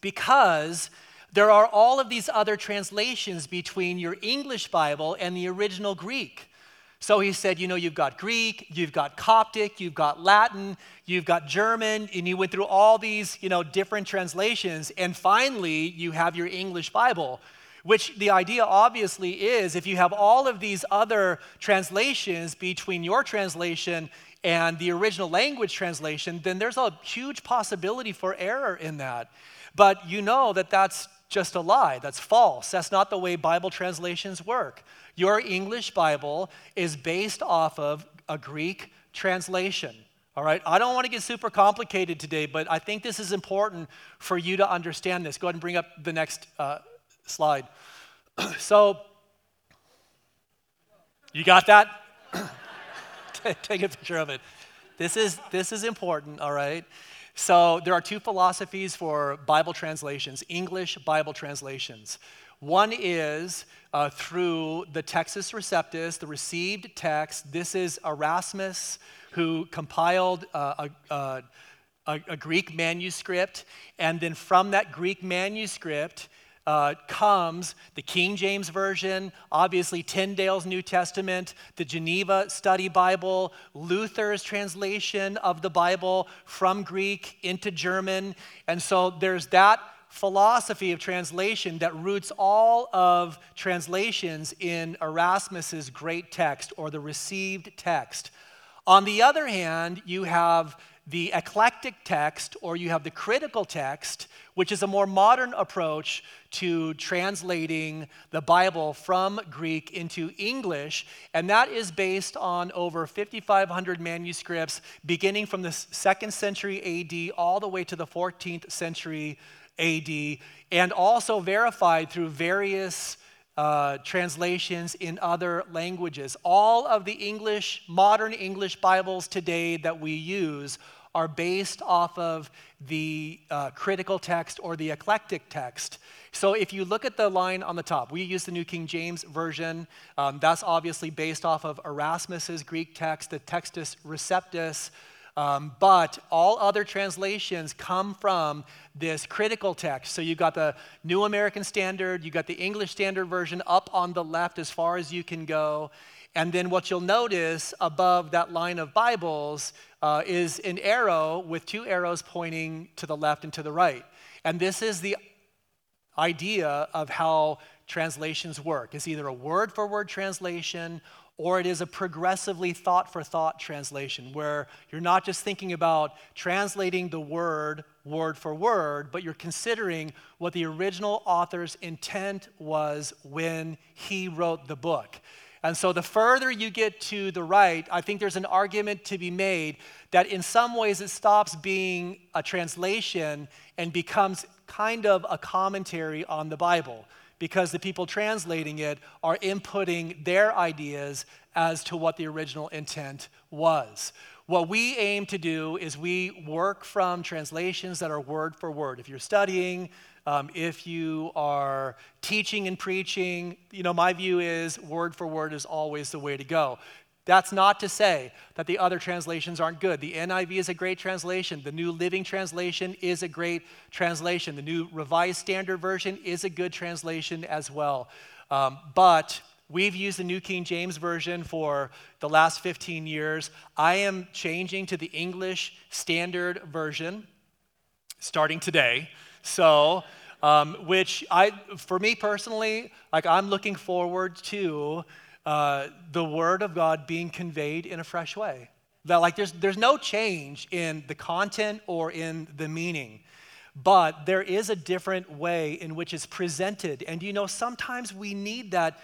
because there are all of these other translations between your english bible and the original greek so he said, you know, you've got Greek, you've got Coptic, you've got Latin, you've got German, and he went through all these, you know, different translations. And finally, you have your English Bible, which the idea obviously is if you have all of these other translations between your translation and the original language translation, then there's a huge possibility for error in that. But you know that that's just a lie. That's false. That's not the way Bible translations work. Your English Bible is based off of a Greek translation. All right, I don't want to get super complicated today, but I think this is important for you to understand this. Go ahead and bring up the next uh, slide. so, you got that? Take a picture of it. This is, this is important, all right? So, there are two philosophies for Bible translations English Bible translations. One is uh, through the Textus Receptus, the received text. This is Erasmus, who compiled uh, a, a, a, Greek manuscript. And then from that Greek manuscript, uh, comes the King James Version, obviously Tyndale's New Testament, the Geneva Study Bible, Luther's translation of the Bible from Greek into German. And so there's that philosophy of translation that roots all of translations in Erasmus's great text or the received text. On the other hand, you have the eclectic text or you have the critical text, which is a more modern approach to translating the Bible from Greek into English. And that is based on over 5,500 manuscripts, beginning from the second century AD all the way to the 14th century AD, and also verified through various uh, translations in other languages. All of the English, modern English Bibles today that we use are based off of the uh, critical text or the eclectic text. So if you look at the line on the top, we use the New King James Version. Um, that's obviously based off of Erasmus's Greek text, the Textus Receptus. Um, but all other translations come from this critical text. So you've got the New American Standard, you've got the English Standard Version up on the left as far as you can go. And then what you'll notice above that line of Bibles uh, is an arrow with two arrows pointing to the left and to the right. And this is the idea of how translations work. It's either a word for word translation or it is a progressively thought for thought translation where you're not just thinking about translating the word word for word, but you're considering what the original author's intent was when he wrote the book. And so, the further you get to the right, I think there's an argument to be made that in some ways it stops being a translation and becomes kind of a commentary on the Bible because the people translating it are inputting their ideas as to what the original intent was. What we aim to do is we work from translations that are word for word. If you're studying, um, if you are teaching and preaching, you know, my view is word for word is always the way to go. That's not to say that the other translations aren't good. The NIV is a great translation. The New Living Translation is a great translation. The New Revised Standard Version is a good translation as well. Um, but we've used the New King James Version for the last 15 years. I am changing to the English Standard Version starting today. So, um, which I, for me personally, like I'm looking forward to uh, the word of God being conveyed in a fresh way. That like there's there's no change in the content or in the meaning, but there is a different way in which it's presented. And you know, sometimes we need that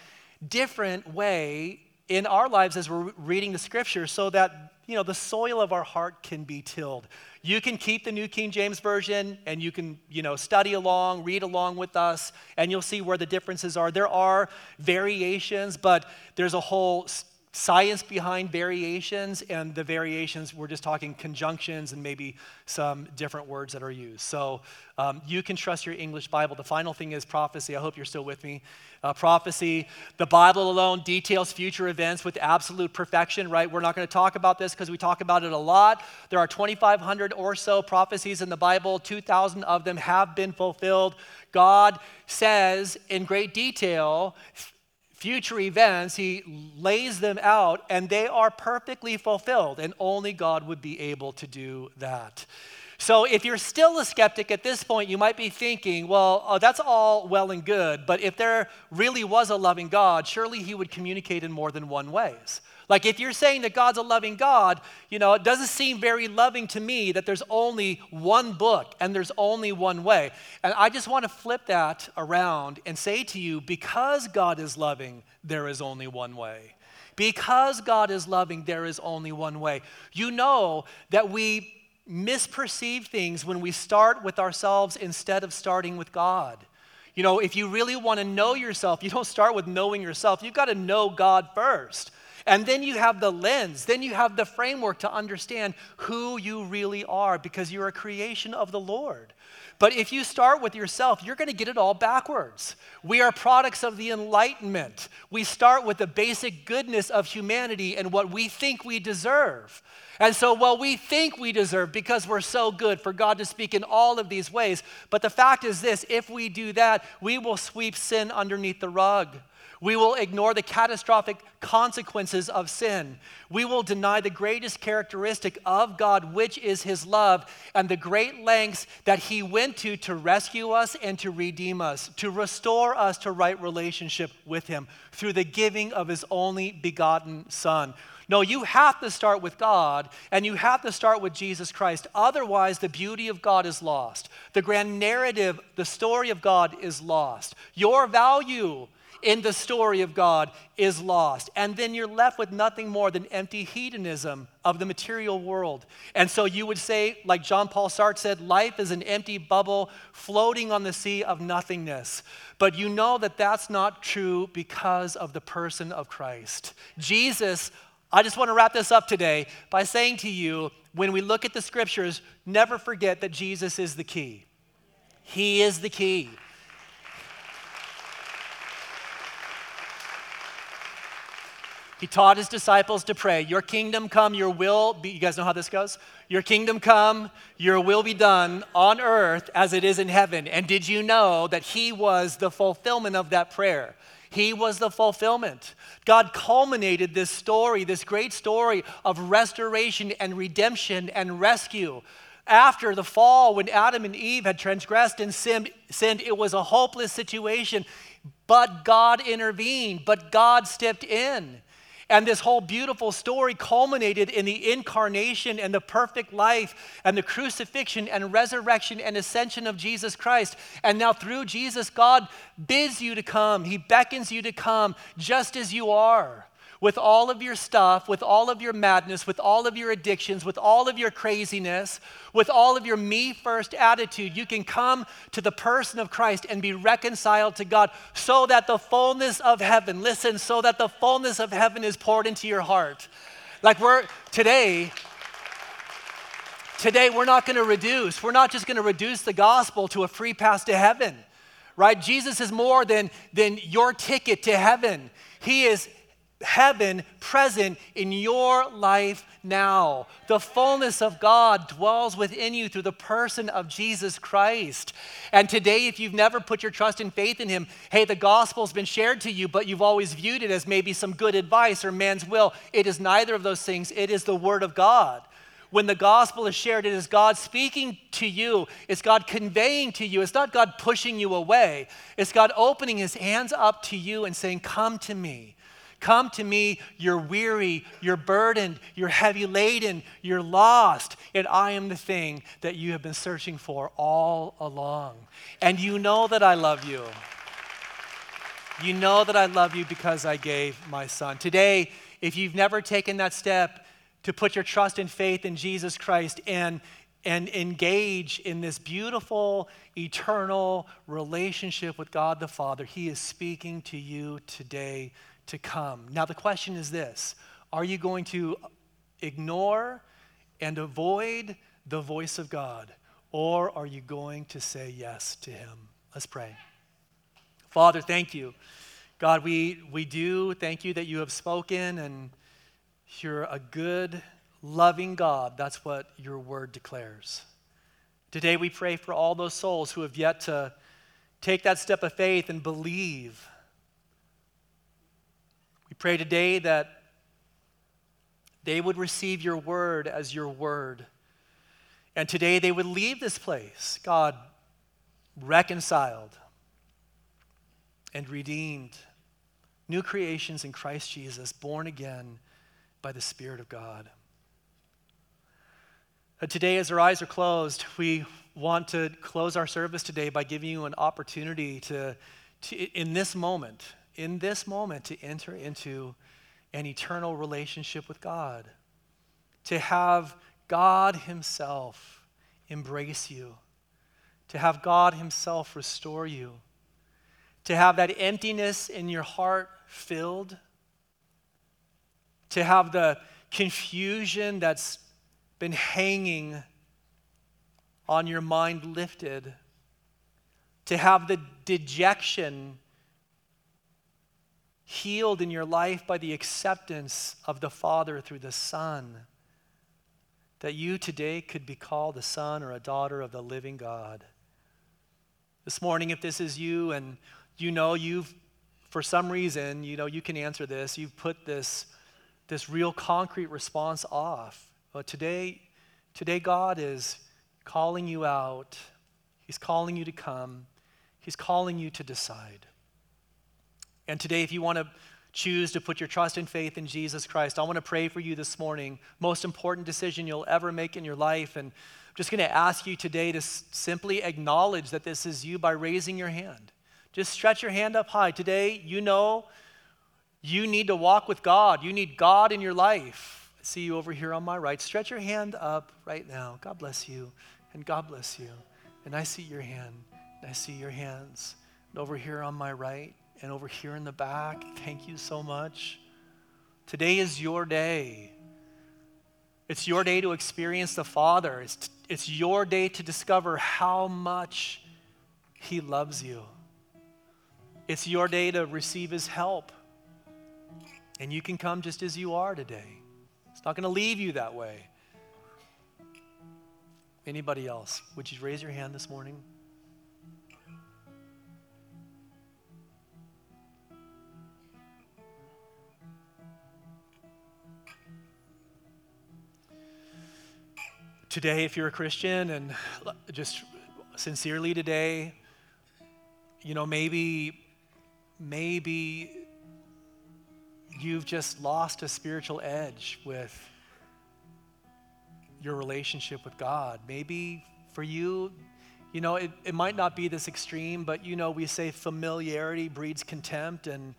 different way in our lives as we're reading the scripture so that you know the soil of our heart can be tilled. You can keep the new king james version and you can you know study along read along with us and you'll see where the differences are. There are variations but there's a whole science behind variations, and the variations, we're just talking conjunctions and maybe some different words that are used. So um, you can trust your English Bible. The final thing is prophecy. I hope you're still with me. Uh, prophecy, the Bible alone details future events with absolute perfection, right? We're not going to talk about this because we talk about it a lot. There are 2,500 or so prophecies in the Bible, 2,000 of them have been fulfilled. God says in great detail, future events, he lays them out, and they are perfectly fulfilled, and only God would be able to do that. So, if you're still a skeptic at this point, you might be thinking, well, oh, that's all well and good, but if there really was a loving God, surely he would communicate in more than one ways. Like if you're saying that God's a loving God, you know, it doesn't seem very loving to me that there's only one book and there's only one way. And I just want to flip that around and say to you, because God is loving, there is only one way. Because God is loving, there is only one way. You know that we misperceive things when we start with ourselves instead of starting with God. You know, if you really want to know yourself, you don't start with knowing yourself. You've got to know God first. And then you have the lens, then you have the framework to understand who you really are because you're a creation of the Lord. But if you start with yourself, you're going to get it all backwards. We are products of the Enlightenment. We start with the basic goodness of humanity and what we think we deserve. And so, well, we think we deserve because we're so good for God to speak in all of these ways. But the fact is this if we do that, we will sweep sin underneath the rug. We will ignore the catastrophic consequences of sin. We will deny the greatest characteristic of God, which is his love, and the great lengths that he went to to rescue us and to redeem us, to restore us to right relationship with him through the giving of his only begotten Son. No, you have to start with God and you have to start with Jesus Christ. Otherwise, the beauty of God is lost. The grand narrative, the story of God is lost. Your value in the story of God is lost. And then you're left with nothing more than empty hedonism of the material world. And so you would say, like John Paul Sartre said, life is an empty bubble floating on the sea of nothingness. But you know that that's not true because of the person of Christ. Jesus, I just want to wrap this up today by saying to you, when we look at the scriptures, never forget that Jesus is the key. He is the key. He taught his disciples to pray, Your kingdom come, your will be. You guys know how this goes? Your kingdom come, your will be done on earth as it is in heaven. And did you know that he was the fulfillment of that prayer? He was the fulfillment. God culminated this story, this great story of restoration and redemption and rescue. After the fall, when Adam and Eve had transgressed and sinned, it was a hopeless situation. But God intervened, but God stepped in. And this whole beautiful story culminated in the incarnation and the perfect life and the crucifixion and resurrection and ascension of Jesus Christ. And now, through Jesus, God bids you to come, He beckons you to come just as you are with all of your stuff, with all of your madness, with all of your addictions, with all of your craziness, with all of your me first attitude, you can come to the person of Christ and be reconciled to God so that the fullness of heaven, listen, so that the fullness of heaven is poured into your heart. Like we're today, today we're not going to reduce, we're not just going to reduce the gospel to a free pass to heaven, right? Jesus is more than, than your ticket to heaven. He is heaven present in your life now. The fullness of God dwells within you through the person of Jesus Christ. And today, if you've never put your trust and faith in Him, hey, the gospel's been shared to you, but you've always viewed it as maybe some good advice or man's will. It is neither of those things, it is the Word of God. When the gospel is shared, it is God speaking to you. It's God conveying to you. It's not God pushing you away. It's God opening his hands up to you and saying, Come to me. Come to me, you're weary, you're burdened, you're heavy laden, you're lost, and I am the thing that you have been searching for all along. And you know that I love you. You know that I love you because I gave my son. Today, if you've never taken that step to put your trust and faith in Jesus Christ and and engage in this beautiful, eternal relationship with God the Father, He is speaking to you today to come. Now, the question is this Are you going to ignore and avoid the voice of God, or are you going to say yes to Him? Let's pray. Father, thank you. God, we, we do thank you that you have spoken and you're a good, loving God. That's what your word declares. Today we pray for all those souls who have yet to take that step of faith and believe. Pray today that they would receive your word as your word. And today they would leave this place, God, reconciled and redeemed, new creations in Christ Jesus, born again by the Spirit of God. Uh, today, as our eyes are closed, we want to close our service today by giving you an opportunity to, to in this moment, in this moment, to enter into an eternal relationship with God, to have God Himself embrace you, to have God Himself restore you to have that emptiness in your heart filled, to have the confusion that's been hanging on your mind lifted, to have the dejection healed in your life by the acceptance of the Father through the Son, that you today could be called a son or a daughter of the living God. This morning, if this is you and you know you've, for some reason, you know, you can answer this, you've put this, this real concrete response off. But today, today God is calling you out. He's calling you to come. He's calling you to decide. And today, if you want to choose to put your trust and faith in Jesus Christ, I want to pray for you this morning. Most important decision you'll ever make in your life. And I'm just going to ask you today to s- simply acknowledge that this is you by raising your hand. Just stretch your hand up high. Today, you know you need to walk with God. You need God in your life. I see you over here on my right. Stretch your hand up right now. God bless you, and God bless you. And I see your hand, and I see your hands. And over here on my right, and over here in the back, thank you so much. Today is your day. It's your day to experience the Father. It's, t- it's your day to discover how much He loves you. It's your day to receive His help. And you can come just as you are today. It's not going to leave you that way. Anybody else? Would you raise your hand this morning? Today, if you're a Christian and just sincerely today, you know, maybe maybe you've just lost a spiritual edge with your relationship with God. Maybe for you, you know, it, it might not be this extreme, but you know, we say familiarity breeds contempt, and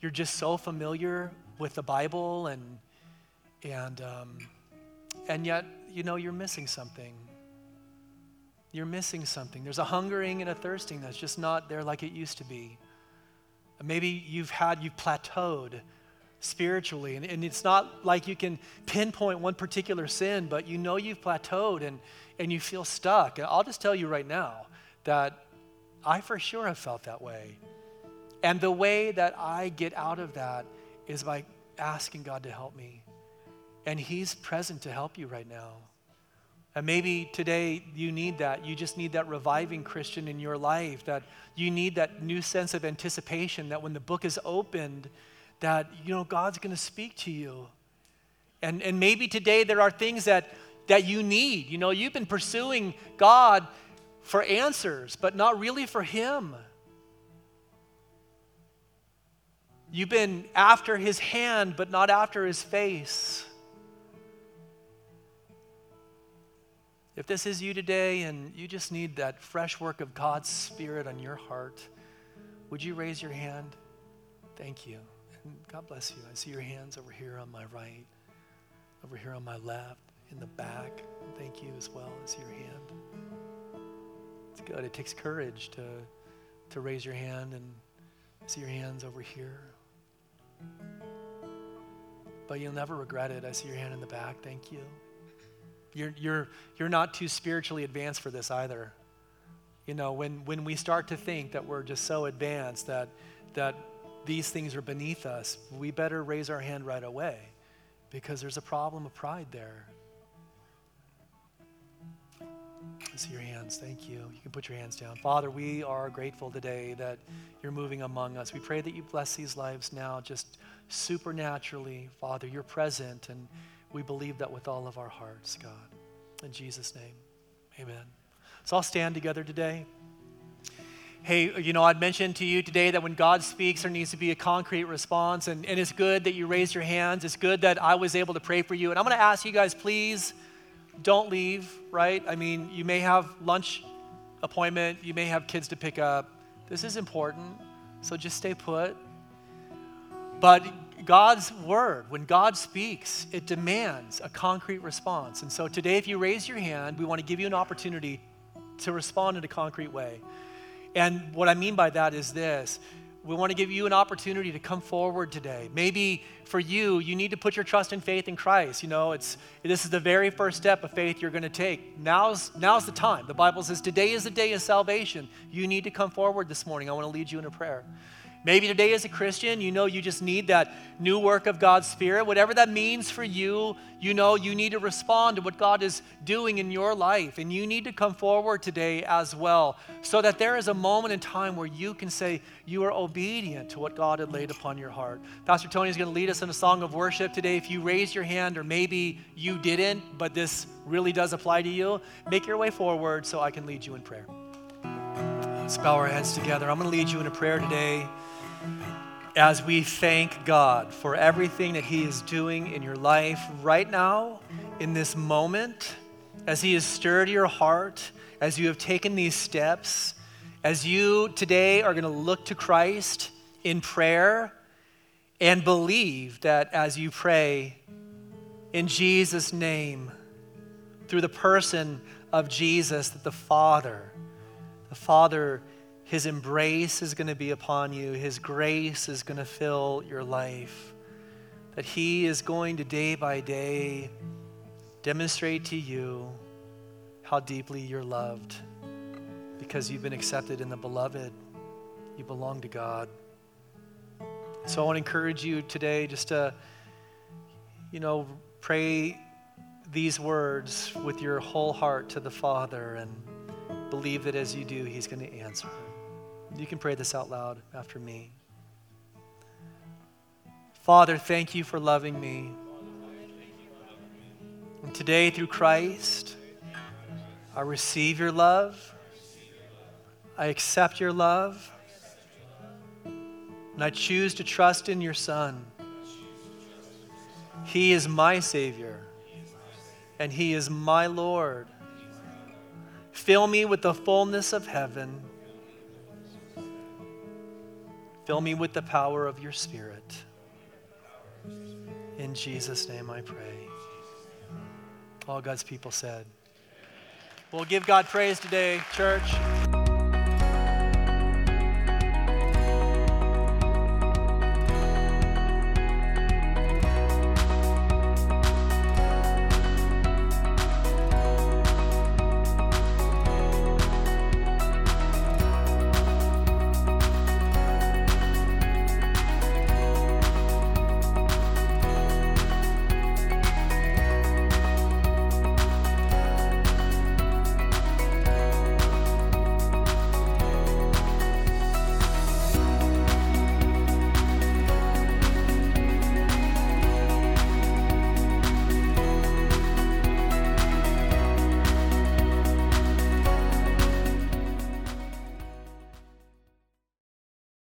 you're just so familiar with the Bible, and and um, and yet, you know, you're missing something. You're missing something. There's a hungering and a thirsting that's just not there like it used to be. Maybe you've had, you've plateaued spiritually, and, and it's not like you can pinpoint one particular sin, but you know you've plateaued and, and you feel stuck. And I'll just tell you right now that I for sure have felt that way. And the way that I get out of that is by asking God to help me. And He's present to help you right now. And maybe today you need that. You just need that reviving Christian in your life, that you need that new sense of anticipation that when the book is opened, that you know God's going to speak to you. And, and maybe today there are things that, that you need. You know, you've been pursuing God for answers, but not really for Him. You've been after His hand, but not after His face. If this is you today and you just need that fresh work of God's Spirit on your heart, would you raise your hand? Thank you. And God bless you. I see your hands over here on my right, over here on my left, in the back. Thank you as well as your hand. It's good. It takes courage to, to raise your hand and see your hands over here. But you'll never regret it. I see your hand in the back. Thank you. You're, you're, you're not too spiritually advanced for this either. You know, when, when we start to think that we're just so advanced that, that these things are beneath us, we better raise our hand right away because there's a problem of pride there. I see your hands. Thank you. You can put your hands down. Father, we are grateful today that you're moving among us. We pray that you bless these lives now just supernaturally. Father, you're present, and we believe that with all of our hearts, God. In Jesus' name, amen. So I'll stand together today. Hey, you know, I'd mentioned to you today that when God speaks, there needs to be a concrete response. And, and it's good that you raised your hands. It's good that I was able to pray for you. And I'm going to ask you guys, please don't leave, right? I mean, you may have lunch appointment, you may have kids to pick up. This is important. So just stay put. But God's word, when God speaks, it demands a concrete response. And so today, if you raise your hand, we want to give you an opportunity to respond in a concrete way. And what I mean by that is this we want to give you an opportunity to come forward today. Maybe for you, you need to put your trust and faith in Christ. You know, it's this is the very first step of faith you're going to take. Now's now's the time. The Bible says today is the day of salvation. You need to come forward this morning. I want to lead you in a prayer. Maybe today, as a Christian, you know you just need that new work of God's Spirit. Whatever that means for you, you know you need to respond to what God is doing in your life. And you need to come forward today as well, so that there is a moment in time where you can say you are obedient to what God had laid upon your heart. Pastor Tony is going to lead us in a song of worship today. If you raise your hand, or maybe you didn't, but this really does apply to you, make your way forward so I can lead you in prayer. Let's bow our heads together. I'm going to lead you in a prayer today as we thank God for everything that He is doing in your life right now, in this moment, as He has stirred your heart, as you have taken these steps, as you today are going to look to Christ in prayer and believe that as you pray in Jesus' name, through the person of Jesus, that the Father, the Father, his embrace is going to be upon you. His grace is going to fill your life. That He is going to day by day demonstrate to you how deeply you're loved because you've been accepted in the beloved. You belong to God. So I want to encourage you today just to, you know, pray these words with your whole heart to the Father and believe that as you do, He's going to answer. You can pray this out loud after me. Father, thank you for loving me. And today, through Christ, I receive your love. I accept your love. And I choose to trust in your Son. He is my Savior, and He is my Lord. Fill me with the fullness of heaven Fill me with the power of your Spirit. In Jesus' name I pray. All God's people said. We'll give God praise today, church.